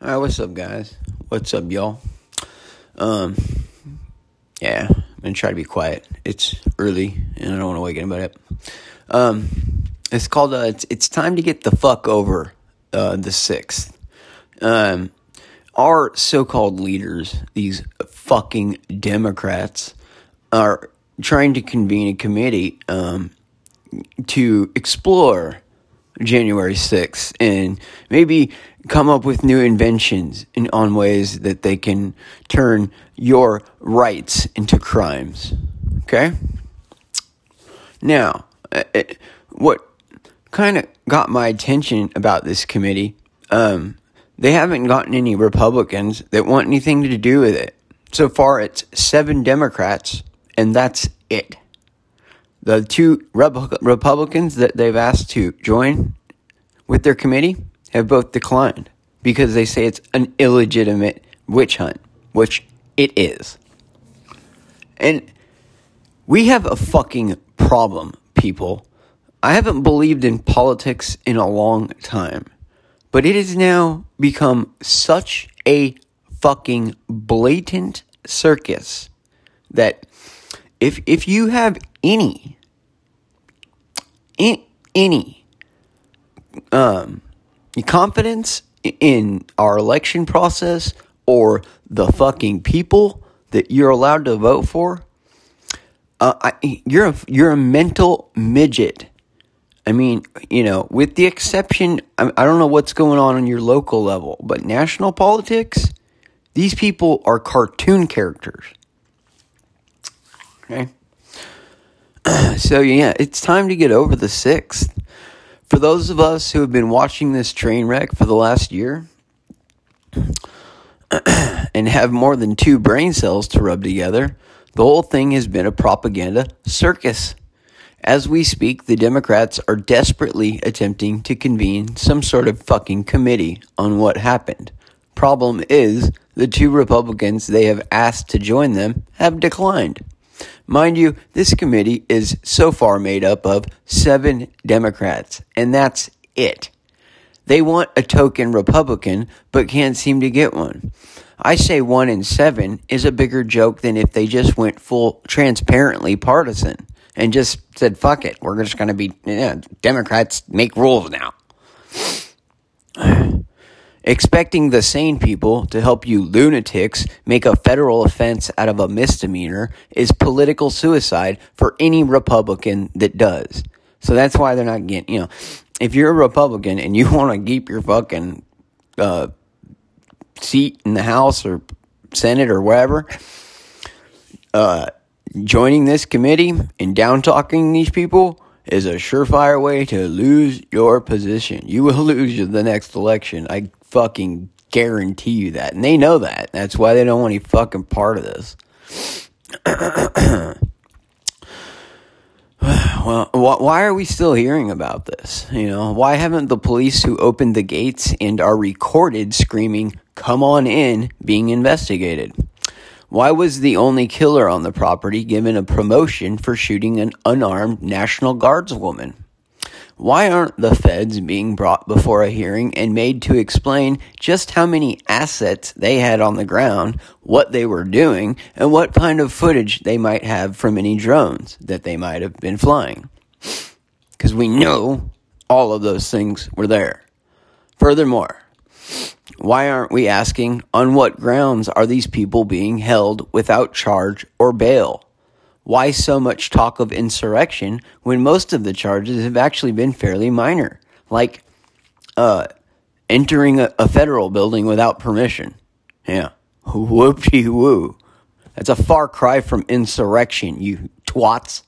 All right, what's up, guys? What's up, y'all? Um, yeah, I'm gonna try to be quiet. It's early, and I don't want to wake anybody up. Um, it's called. Uh, it's it's time to get the fuck over uh, the sixth. Um, our so-called leaders, these fucking Democrats, are trying to convene a committee um, to explore January 6th and maybe come up with new inventions in, on ways that they can turn your rights into crimes. Okay? Now, uh, it, uh, what kind of got my attention about this committee, um, they haven't gotten any Republicans that want anything to do with it. So far, it's seven Democrats, and that's it. The two Republicans that they've asked to join with their committee have both declined because they say it's an illegitimate witch hunt, which it is. And we have a fucking problem, people. I haven't believed in politics in a long time, but it has now become such a fucking blatant circus that if if you have any any um, confidence in our election process or the fucking people that you're allowed to vote for, uh, I, you're a, you're a mental midget. I mean, you know, with the exception, I, I don't know what's going on on your local level, but national politics, these people are cartoon characters. Okay. so yeah, it's time to get over the sixth. For those of us who have been watching this train wreck for the last year and have more than two brain cells to rub together, the whole thing has been a propaganda circus. As we speak, the Democrats are desperately attempting to convene some sort of fucking committee on what happened. Problem is, the two Republicans they have asked to join them have declined. Mind you, this committee is so far made up of seven Democrats, and that's it. They want a token Republican, but can't seem to get one. I say one in seven is a bigger joke than if they just went full transparently partisan and just said, fuck it, we're just going to be, yeah, Democrats make rules now. Expecting the sane people to help you lunatics make a federal offense out of a misdemeanor is political suicide for any Republican that does. So that's why they're not getting, you know, if you're a Republican and you want to keep your fucking uh, seat in the House or Senate or wherever, uh, joining this committee and down talking these people is a surefire way to lose your position. You will lose the next election. I fucking guarantee you that. And they know that. That's why they don't want any fucking part of this. well, why are we still hearing about this? You know, why haven't the police who opened the gates and are recorded screaming, come on in, being investigated? Why was the only killer on the property given a promotion for shooting an unarmed National Guards woman? Why aren't the feds being brought before a hearing and made to explain just how many assets they had on the ground, what they were doing, and what kind of footage they might have from any drones that they might have been flying? Because we know all of those things were there. Furthermore, why aren't we asking on what grounds are these people being held without charge or bail? Why so much talk of insurrection when most of the charges have actually been fairly minor? Like, uh, entering a, a federal building without permission. Yeah. Whoopie woo. That's a far cry from insurrection, you twats.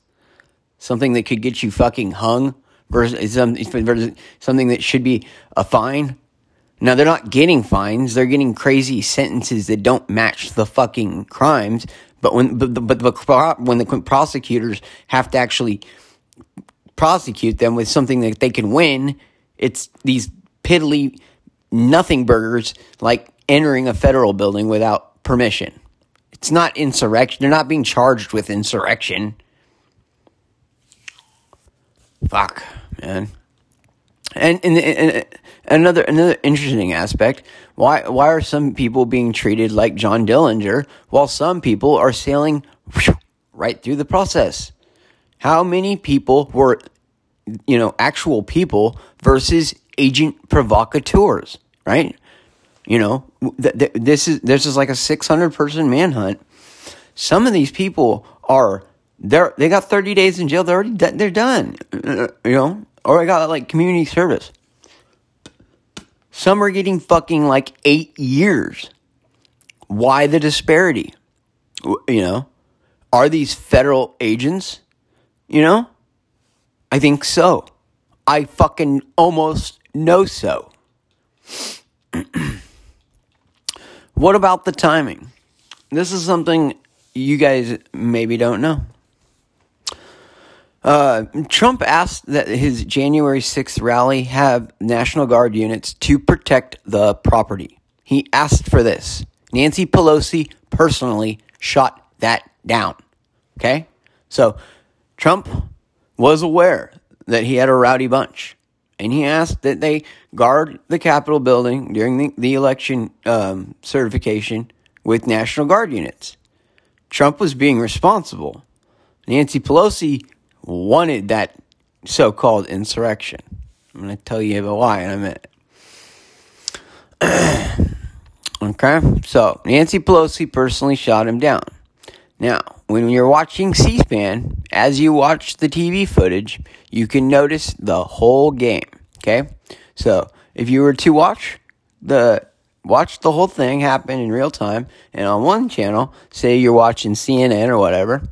Something that could get you fucking hung versus, versus something that should be a fine. Now, they're not getting fines, they're getting crazy sentences that don't match the fucking crimes, but when but the, but when the prosecutors have to actually prosecute them with something that they can win, it's these piddly nothing burgers like entering a federal building without permission. It's not insurrection. They're not being charged with insurrection. Fuck, man. And, and, and, another another interesting aspect why why are some people being treated like John Dillinger while some people are sailing right through the process? How many people were you know actual people versus agent provocateurs, right? You know, th- th- this is this is like a 600 person manhunt. Some of these people are they're they got 30 days in jail. They're already they're done. Uh, you know, or I got like community service. Some are getting fucking like eight years. Why the disparity? You know, are these federal agents? You know, I think so. I fucking almost know so. what about the timing? This is something you guys maybe don't know. Uh, Trump asked that his January 6th rally have National Guard units to protect the property. He asked for this. Nancy Pelosi personally shot that down. Okay? So, Trump was aware that he had a rowdy bunch. And he asked that they guard the Capitol building during the, the election um, certification with National Guard units. Trump was being responsible. Nancy Pelosi wanted that so called insurrection. I'm going to tell you about why in a minute. okay? So, Nancy Pelosi personally shot him down. Now, when you're watching C SPAN, as you watch the TV footage, you can notice the whole game. Okay? So, if you were to watch the watch the whole thing happen in real time and on one channel, say you're watching CNN or whatever,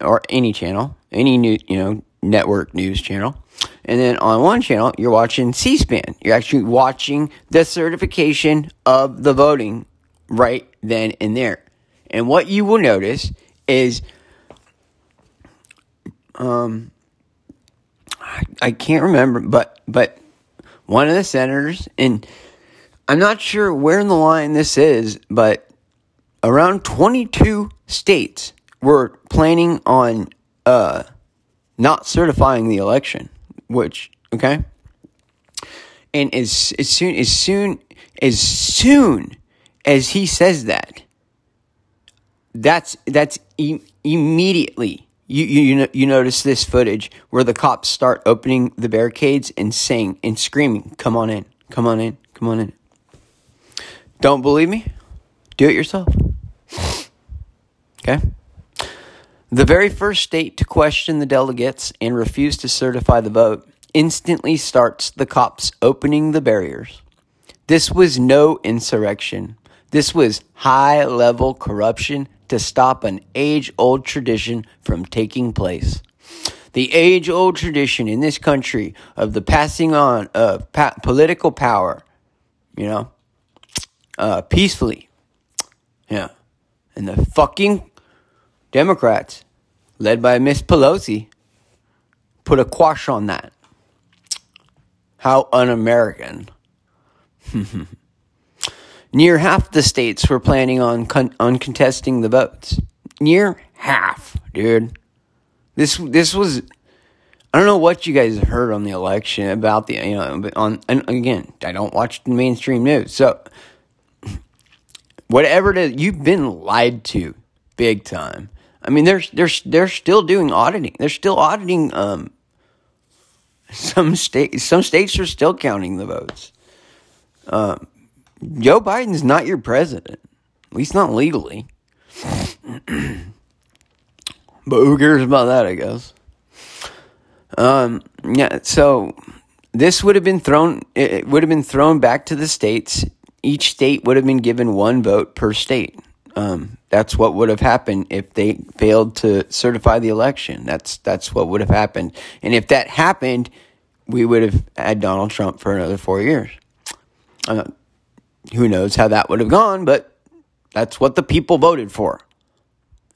or any channel, any new, you know, network news channel. And then on one channel, you're watching C SPAN. You're actually watching the certification of the voting right then and there. And what you will notice is, um, I can't remember, but but one of the senators, and I'm not sure where in the line this is, but around 22 states were planning on uh, not certifying the election, which okay, and as as soon as soon as soon as he says that, that's that's immediately you you you notice this footage where the cops start opening the barricades and saying and screaming, "Come on in, come on in, come on in." Don't believe me? Do it yourself. Okay. The very first state to question the delegates and refuse to certify the vote instantly starts the cops opening the barriers. This was no insurrection. This was high level corruption to stop an age old tradition from taking place. The age old tradition in this country of the passing on of pa- political power, you know, uh, peacefully. Yeah. And the fucking Democrats, led by Miss Pelosi, put a quash on that. How un American. Near half the states were planning on, con- on contesting the votes. Near half, dude. This this was I don't know what you guys heard on the election about the you know on and again I don't watch the mainstream news so whatever it is you've been lied to big time I mean, they're they're they're still doing auditing. They're still auditing. Um, some states some states are still counting the votes. Um, Joe Biden's not your president, at least not legally. but who cares about that? I guess. Um, yeah. So this would have been thrown. It would have been thrown back to the states. Each state would have been given one vote per state. Um, that's what would have happened if they failed to certify the election. That's that's what would have happened. And if that happened, we would have had Donald Trump for another four years. Uh, who knows how that would have gone? But that's what the people voted for.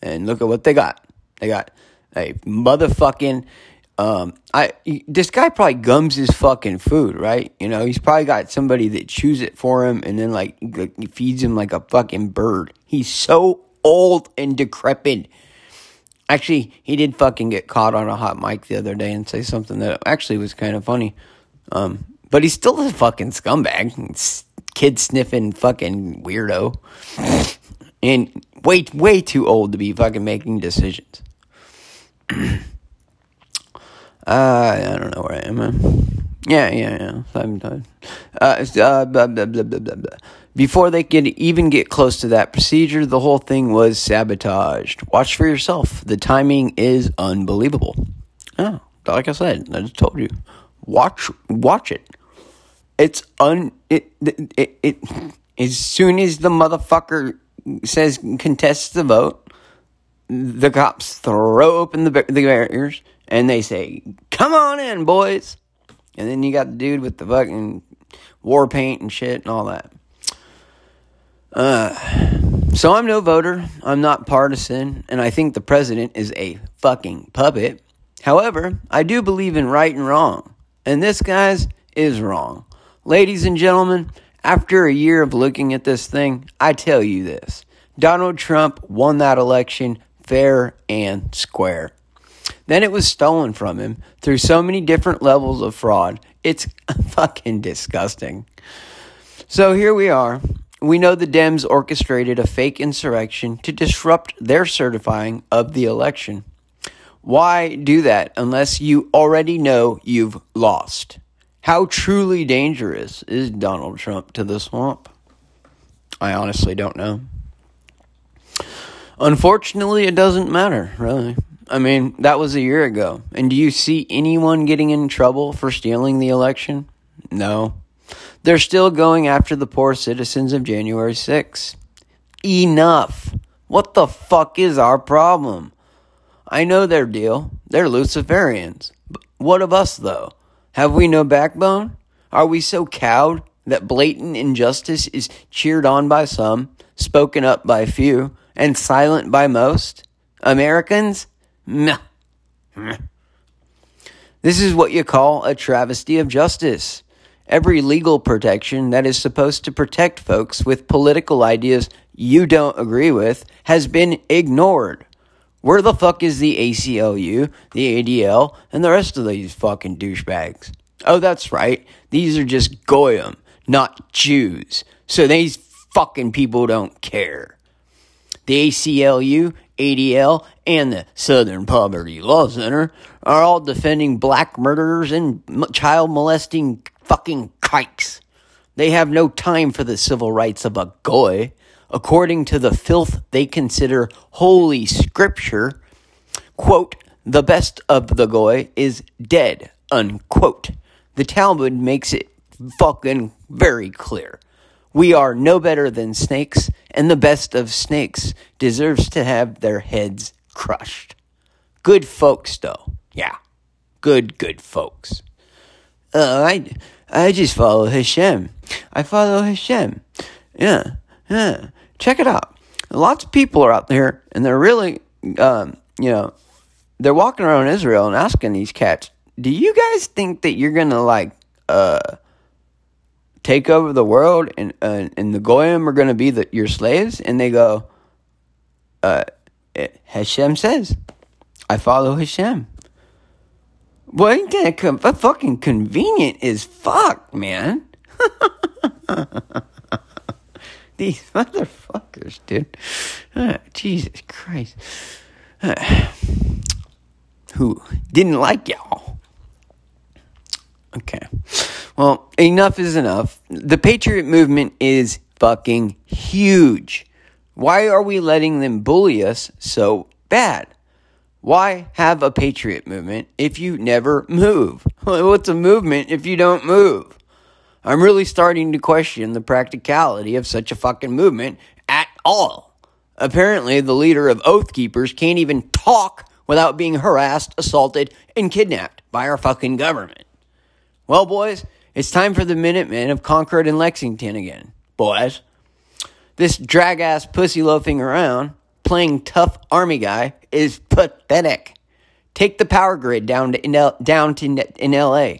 And look at what they got. They got a motherfucking um, I this guy probably gums his fucking food, right? You know, he's probably got somebody that chews it for him and then like feeds him like a fucking bird. He's so old and decrepit. Actually, he did fucking get caught on a hot mic the other day and say something that actually was kind of funny. Um, but he's still a fucking scumbag, kid sniffing fucking weirdo, and way way too old to be fucking making decisions. uh, I don't know where I am. Yeah, yeah, yeah. I'm done. Uh, uh, blah, blah, blah, blah, blah, blah. Before they could even get close to that procedure, the whole thing was sabotaged. Watch for yourself. The timing is unbelievable. Oh, like I said, I just told you. Watch, watch it. It's un. It, it, it, it as soon as the motherfucker says contests the vote, the cops throw open the the barriers and they say, "Come on in, boys." And then you got the dude with the fucking war paint and shit and all that. Uh, so I'm no voter. I'm not partisan, and I think the president is a fucking puppet. However, I do believe in right and wrong, and this guy's is wrong. Ladies and gentlemen, after a year of looking at this thing, I tell you this: Donald Trump won that election fair and square. Then it was stolen from him through so many different levels of fraud. It's fucking disgusting. So here we are. We know the Dems orchestrated a fake insurrection to disrupt their certifying of the election. Why do that unless you already know you've lost? How truly dangerous is Donald Trump to the swamp? I honestly don't know. Unfortunately, it doesn't matter, really. I mean, that was a year ago. And do you see anyone getting in trouble for stealing the election? No. They're still going after the poor citizens of January 6th. Enough. What the fuck is our problem? I know their deal. They're Luciferians. But what of us, though? Have we no backbone? Are we so cowed that blatant injustice is cheered on by some, spoken up by few, and silent by most? Americans? Meh. This is what you call a travesty of justice. Every legal protection that is supposed to protect folks with political ideas you don't agree with has been ignored. Where the fuck is the ACLU, the ADL, and the rest of these fucking douchebags? Oh, that's right. These are just Goyim, not Jews. So these fucking people don't care. The ACLU ADL, and the Southern Poverty Law Center are all defending black murderers and child molesting fucking kikes. They have no time for the civil rights of a goy. According to the filth they consider holy scripture, quote, the best of the goy is dead, unquote. The Talmud makes it fucking very clear. We are no better than snakes, and the best of snakes deserves to have their heads crushed. Good folks, though. Yeah. Good, good folks. Uh, I, I just follow Hashem. I follow Hashem. Yeah, yeah. Check it out. Lots of people are out there, and they're really, um, you know, they're walking around Israel and asking these cats, do you guys think that you're to, like, uh, take over the world and uh, and the goyim are going to be the, your slaves? And they go uh, Hashem says I follow Hashem. Well ain't that com- fucking convenient as fuck man. These motherfuckers dude. Uh, Jesus Christ. Uh, who didn't like y'all okay well, enough is enough. The Patriot movement is fucking huge. Why are we letting them bully us so bad? Why have a patriot movement if you never move? What's a movement if you don't move? I'm really starting to question the practicality of such a fucking movement at all. Apparently, the leader of Oath Keepers can't even talk without being harassed, assaulted, and kidnapped by our fucking government. Well, boys, it's time for the Minutemen of Concord and Lexington again, boys. This drag ass pussy loafing around, playing tough army guy, is pathetic. Take the power grid down to in, L- down to in LA.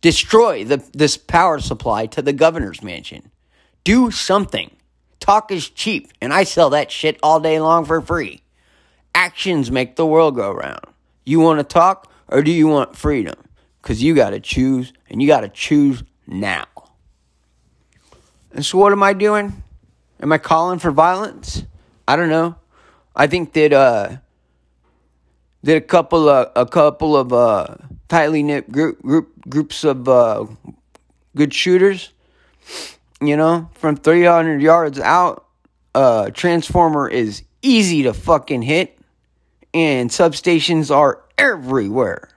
Destroy the, this power supply to the governor's mansion. Do something. Talk is cheap, and I sell that shit all day long for free. Actions make the world go round. You want to talk, or do you want freedom? Because you got to choose, and you got to choose now. And so, what am I doing? Am I calling for violence? I don't know. I think that uh, that a couple of a couple of uh, tightly knit group, group groups of uh, good shooters, you know, from 300 yards out, uh, transformer is easy to fucking hit, and substations are everywhere.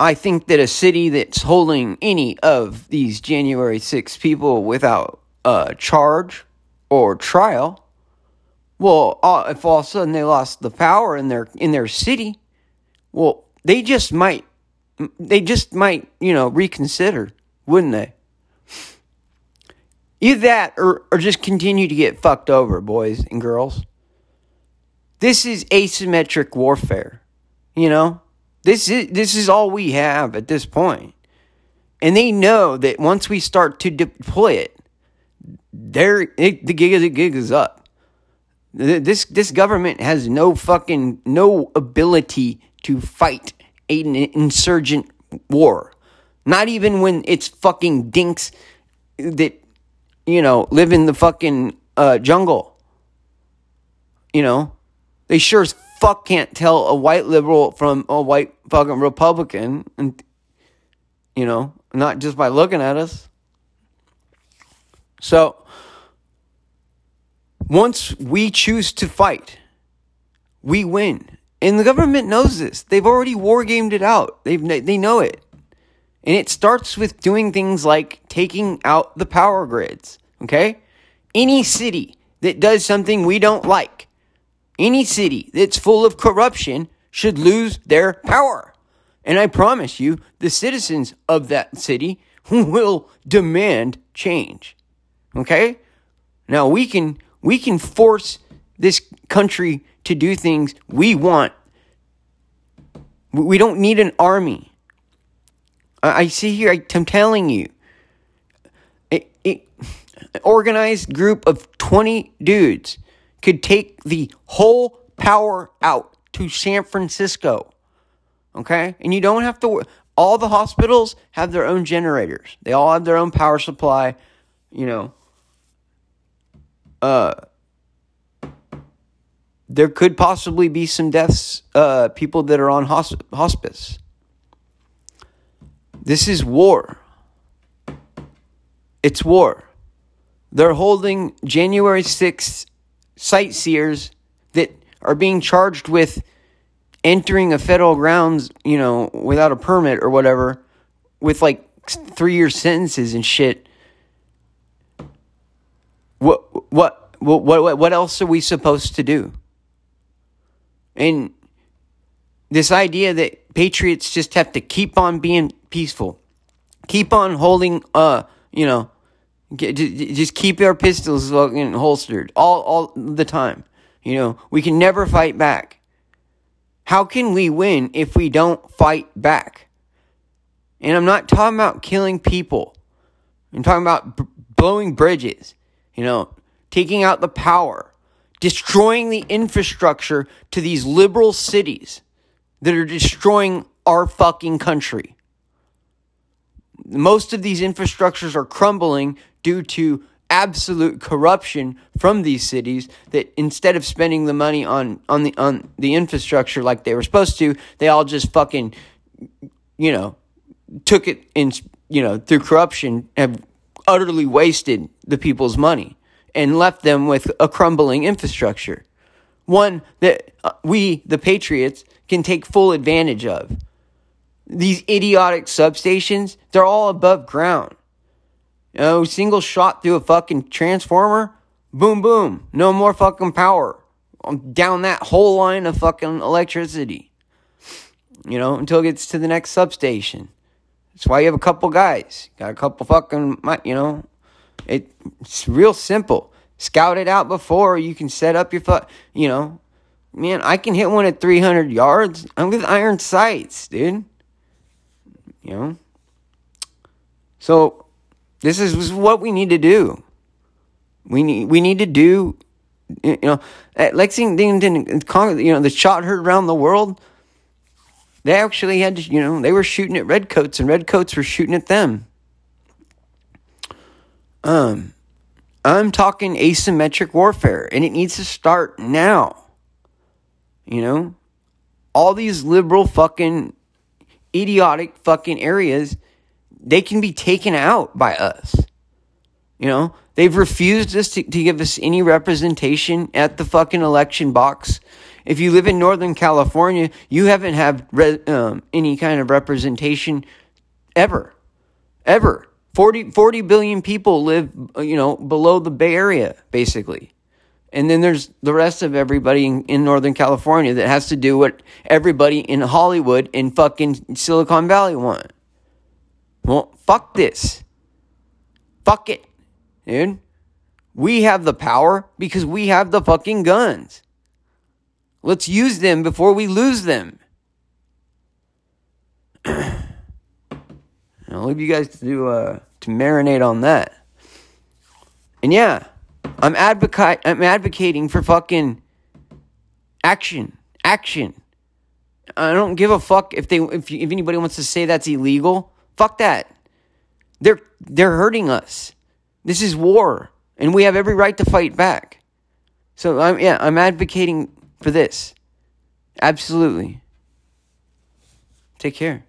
I think that a city that's holding any of these January 6 people without a charge or trial, well, if all of a sudden they lost the power in their in their city, well, they just might they just might, you know, reconsider, wouldn't they? Either that or, or just continue to get fucked over, boys and girls. This is asymmetric warfare. You know? This is this is all we have at this point. And they know that once we start to deploy it, there the gig is the gig is up. This this government has no fucking no ability to fight an insurgent war. Not even when it's fucking dinks that you know live in the fucking uh, jungle. You know, they sure as fuck can't tell a white liberal from a white fucking Republican, and you know, not just by looking at us. So, once we choose to fight, we win. And the government knows this. They've already war gamed it out. They've, they know it. And it starts with doing things like taking out the power grids. Okay? Any city that does something we don't like any city that's full of corruption should lose their power. And I promise you, the citizens of that city will demand change. Okay? Now we can we can force this country to do things we want. We don't need an army. I, see here, I'm telling you, an organized group of 20 dudes could take the whole power out to San Francisco. Okay? And you don't have to all the hospitals have their own generators. They all have their own power supply, you know. Uh there could possibly be some deaths uh people that are on hosp- hospice. This is war. It's war. They're holding January 6th sightseers that are being charged with entering a federal grounds, you know, without a permit or whatever, with like three year sentences and shit. What what what what what else are we supposed to do? And this idea that patriots just have to keep on being peaceful, keep on holding, uh, you know, just keep our pistols fucking holstered all all the time. You know, we can never fight back. How can we win if we don't fight back? And I'm not talking about killing people. I'm talking about b- blowing bridges, you know, taking out the power, destroying the infrastructure to these liberal cities that are destroying our fucking country. Most of these infrastructures are crumbling due to absolute corruption from these cities that instead of spending the money on on the on the infrastructure like they were supposed to, they all just fucking you know took it in you know through corruption have utterly wasted the people's money and left them with a crumbling infrastructure. One that uh, we the patriots can take full advantage of. These idiotic substations, they're all above ground. You know, single shot through a fucking transformer, boom, boom, no more fucking power. Um, down that whole line of fucking electricity. You know, until it gets to the next substation. That's why you have a couple guys. Got a couple fucking, you know, it, it's real simple. Scout it out before you can set up your fuck, you know. Man, I can hit one at 300 yards. I'm with iron sights, dude. You know? So, this is what we need to do. We need we need to do, you know, at Lexington, you know, the shot heard around the world. They actually had to, you know, they were shooting at redcoats and redcoats were shooting at them. Um, I'm talking asymmetric warfare and it needs to start now. You know, all these liberal fucking idiotic fucking areas, they can be taken out by us. You know, they've refused us to, to give us any representation at the fucking election box. If you live in Northern California, you haven't had re- um, any kind of representation ever. Ever. 40, 40 billion people live, you know, below the Bay Area, basically. And then there's the rest of everybody in, in, Northern California that has to do what everybody in Hollywood and fucking Silicon Valley want. Well, fuck this. Fuck it dude. We have the power because we have the fucking guns. Let's use them before we lose them. I'll leave you guys to uh, to marinate on that. And yeah, I'm advocate I'm advocating for fucking action. Action. I don't give a fuck if they if if anybody wants to say that's illegal. Fuck that. They're they're hurting us. This is war, and we have every right to fight back. So I'm yeah, I'm advocating for this. Absolutely. Take care.